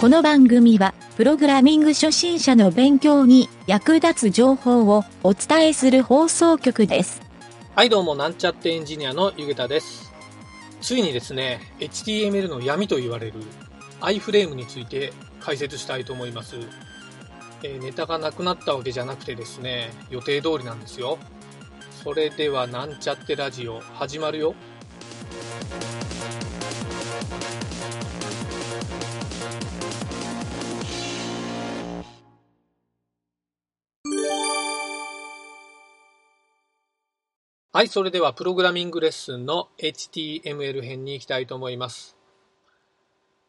この番組は、プログラミング初心者の勉強に役立つ情報をお伝えする放送局です。はいどうもなんちゃってエンジニアのゆげたです。ついにですね HTML の闇と言われる iFrame について解説したいと思います、えーネタがなくなったわけじゃなくてですね予定通りなんですよ。それではなんちゃってラジオ始まるよ。はい、それではプログラミングレッスンの HTML 編に行きたいと思います。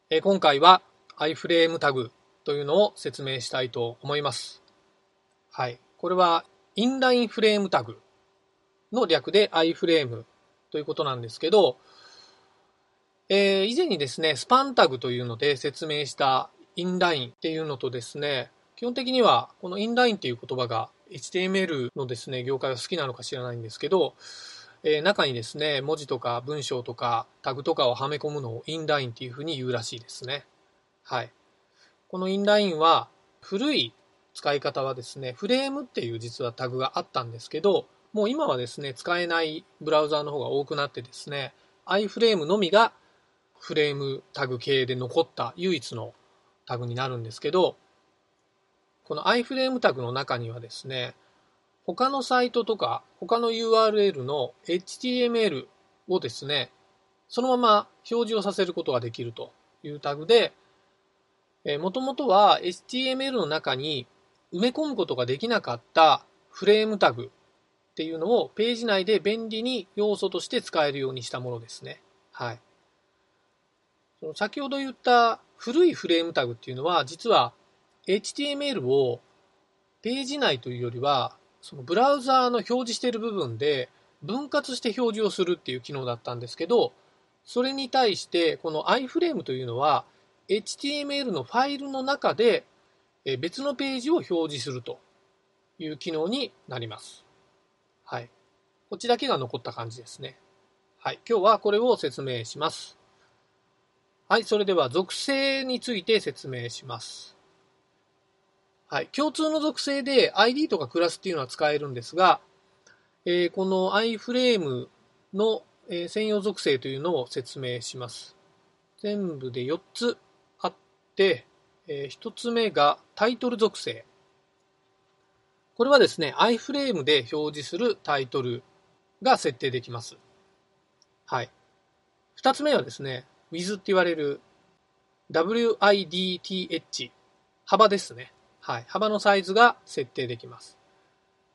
え今回は iFrame タグというのを説明したいと思います。はい、これはインラインフレームタグの略で iFrame ということなんですけど、えー以前にですね、スパンタグというので説明したインラインっていうのとですね、基本的にはこのインラインっていう言葉が HTML のですね、業界が好きなのか知らないんですけど、えー中にですね、文字とか文章とかタグとかをはめ込むのをインラインっていうふうに言うらしいですね。はい。このインラインは古い使い方はですね、フレームっていう実はタグがあったんですけど、もう今はですね、使えないブラウザーの方が多くなってですね、iFrame のみがフレームタグ系で残った唯一のタグになるんですけど、この iFrame タグの中にはですね、他のサイトとか他の URL の HTML をですね、そのまま表示をさせることができるというタグで、もともとは HTML の中に埋め込むことができなかったフレームタグっていうのをページ内で便利に要素として使えるようにしたものですね。はい。その先ほど言った古いフレームタグっていうのは実は HTML をページ内というよりはそのブラウザーの表示している部分で分割して表示をするっていう機能だったんですけどそれに対してこの iFrame というのは HTML のファイルの中で別のページを表示するという機能になります。はい。こっちだけが残った感じですね。はい。今日はこれを説明します。はい。それでは属性について説明します。はい。共通の属性で ID とかクラスっていうのは使えるんですが、えーこの iFrame の、えー専用属性というのを説明します。全部で4つあって、え1つ目がタイトル属性。これはですね、iFrame で表示するタイトルが設定できます。はい。2つ目はですね、With って言われる width 幅ですね。はい。幅のサイズが設定できます。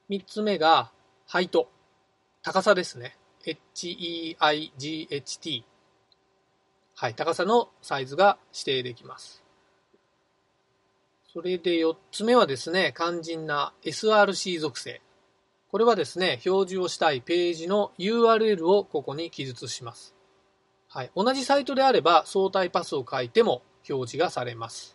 3つ目が height 高さですね。height はい。高さのサイズが指定できます。それで4つ目はですね、肝心な SRC 属性。これはですね、表示をしたいページの URL をここに記述します。はい。同じサイトであれば相対パスを書いても表示がされます。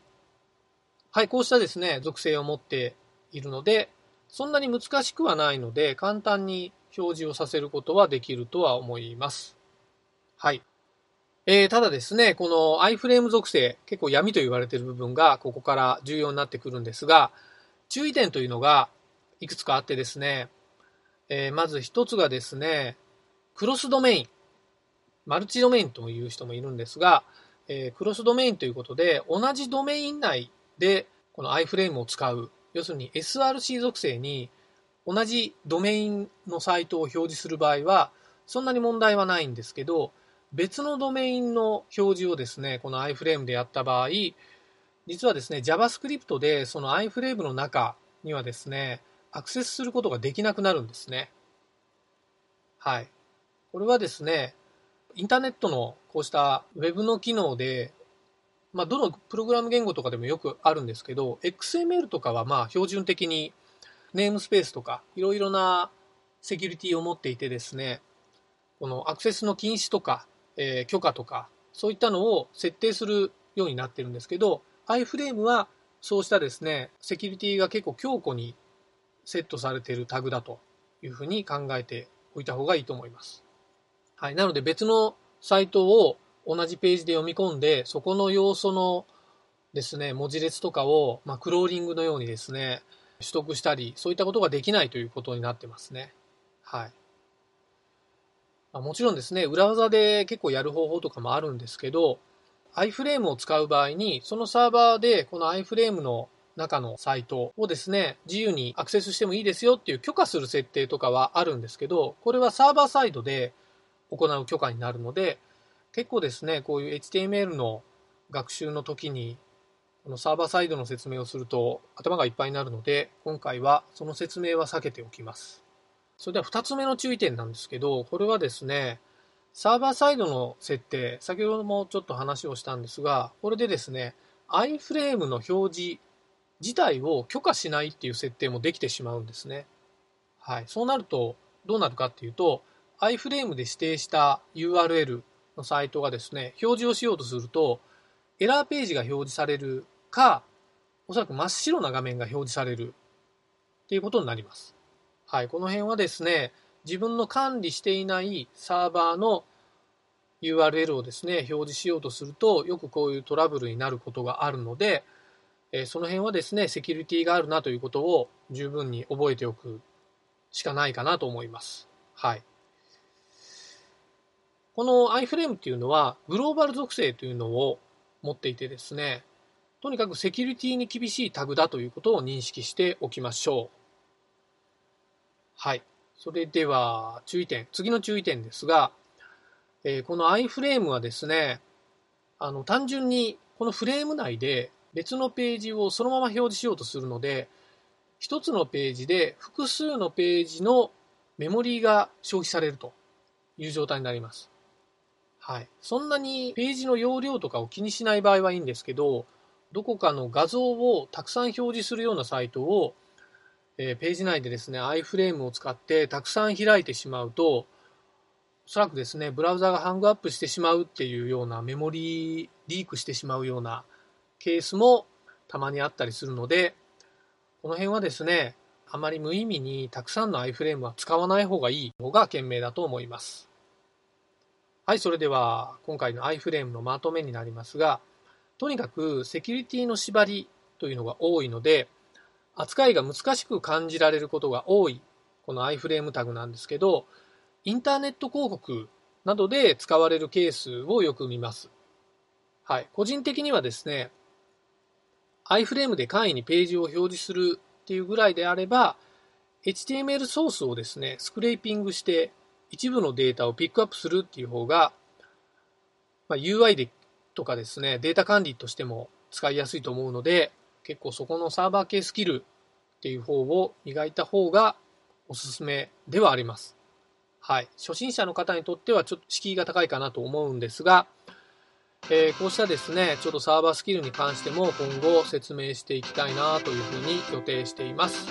はい。こうしたですね、属性を持っているので、そんなに難しくはないので、簡単に表示をさせることはできるとは思います。はい。えーただですね、この iFrame 属性、結構闇と言われている部分がここから重要になってくるんですが、注意点というのがいくつかあってですね、えーまず一つがですね、クロスドメイン、マルチドメインという人もいるんですが、えークロスドメインということで、同じドメイン内でこの iFrame を使う、要するに SRC 属性に同じドメインのサイトを表示する場合は、そんなに問題はないんですけど、別のドメインの表示をですね、この iFrame でやった場合、実はですね、JavaScript でその iFrame の中にはですね、アクセスすることができなくなるんですね。はい。これはですね、インターネットのこうした Web の機能で、まあ、どのプログラム言語とかでもよくあるんですけど、XML とかはまあ標準的にネームスペースとかいろいろなセキュリティを持っていてですね、このアクセスの禁止とか、えー許可とか、そういったのを設定するようになってるんですけど、iFrame はそうしたですね、セキュリティが結構強固にセットされているタグだというふうに考えておいた方がいいと思います。はい。なので別のサイトを同じページで読み込んで、そこの要素のですね、文字列とかを、まあ、クローリングのようにですね、取得したり、そういったことができないということになってますね。はい。まあ、もちろんですね、裏技で結構やる方法とかもあるんですけど、iFrame を使う場合に、そのサーバーでこの iFrame の中のサイトをですね、自由にアクセスしてもいいですよっていう許可する設定とかはあるんですけど、これはサーバーサイドで行う許可になるので、結構ですね、こういう HTML の学習の時に、このサーバーサイドの説明をすると頭がいっぱいになるので、今回はその説明は避けておきます。それでは2つ目の注意点なんですけど、これはですね、サーバーサイドの設定、先ほどもちょっと話をしたんですが、これでですね、iFrame の表示自体を許可しないっていう設定もできてしまうんですね。はい。そうなると、どうなるかっていうと、iFrame で指定した URL のサイトがですね、表示をしようとすると、エラーページが表示されるか、おそらく真っ白な画面が表示されるっていうことになります。はい。この辺はですね、自分の管理していないサーバーの URL をですね、表示しようとすると、よくこういうトラブルになることがあるので、えその辺はですね、セキュリティがあるなということを十分に覚えておくしかないかなと思います。はい。この iFrame っていうのは、グローバル属性というのを持っていてですね、とにかくセキュリティに厳しいタグだということを認識しておきましょう。はい。それでは、注意点。次の注意点ですが、えー、この iFrame はですね、あの、単純にこのフレーム内で別のページをそのまま表示しようとするので、一つのページで複数のページのメモリーが消費されるという状態になります。はい。そんなにページの容量とかを気にしない場合はいいんですけど、どこかの画像をたくさん表示するようなサイトを、えー、ページ内でですね、iFrame を使ってたくさん開いてしまうと、おそらくですね、ブラウザがハングアップしてしまうっていうようなメモリーリークしてしまうようなケースもたまにあったりするので、この辺はですね、あまり無意味にたくさんの iFrame は使わない方がいい方が賢明だと思います。はい、それでは今回の iFrame のまとめになりますが、とにかくセキュリティの縛りというのが多いので、扱いが難しく感じられることが多いこの iFrame タグなんですけど、インターネット広告などで使われるケースをよく見ます。はい。個人的にはですね、iFrame で簡易にページを表示するっていうぐらいであれば、HTML ソースをですね、スクレーピングして一部のデータをピックアップするっていう方が、まあ、UI でとかですね、データ管理としても使いやすいと思うので、結構そこのサーバー系スキルっていう方を磨いた方がおすすめではあります。はい。初心者の方にとってはちょっと敷居が高いかなと思うんですが、えー、こうしたですね、ちょっとサーバースキルに関しても今後説明していきたいなというふうに予定しています。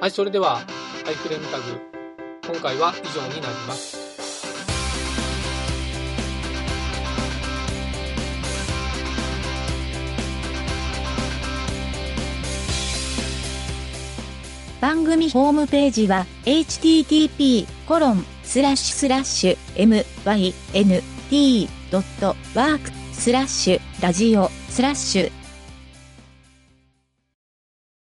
はい、それでは、ハイフレームタグ、今回は以上になります。番組ホームページは http コロンスラッシュスラッシュ mynt.work スラッシュラジオスラッシュ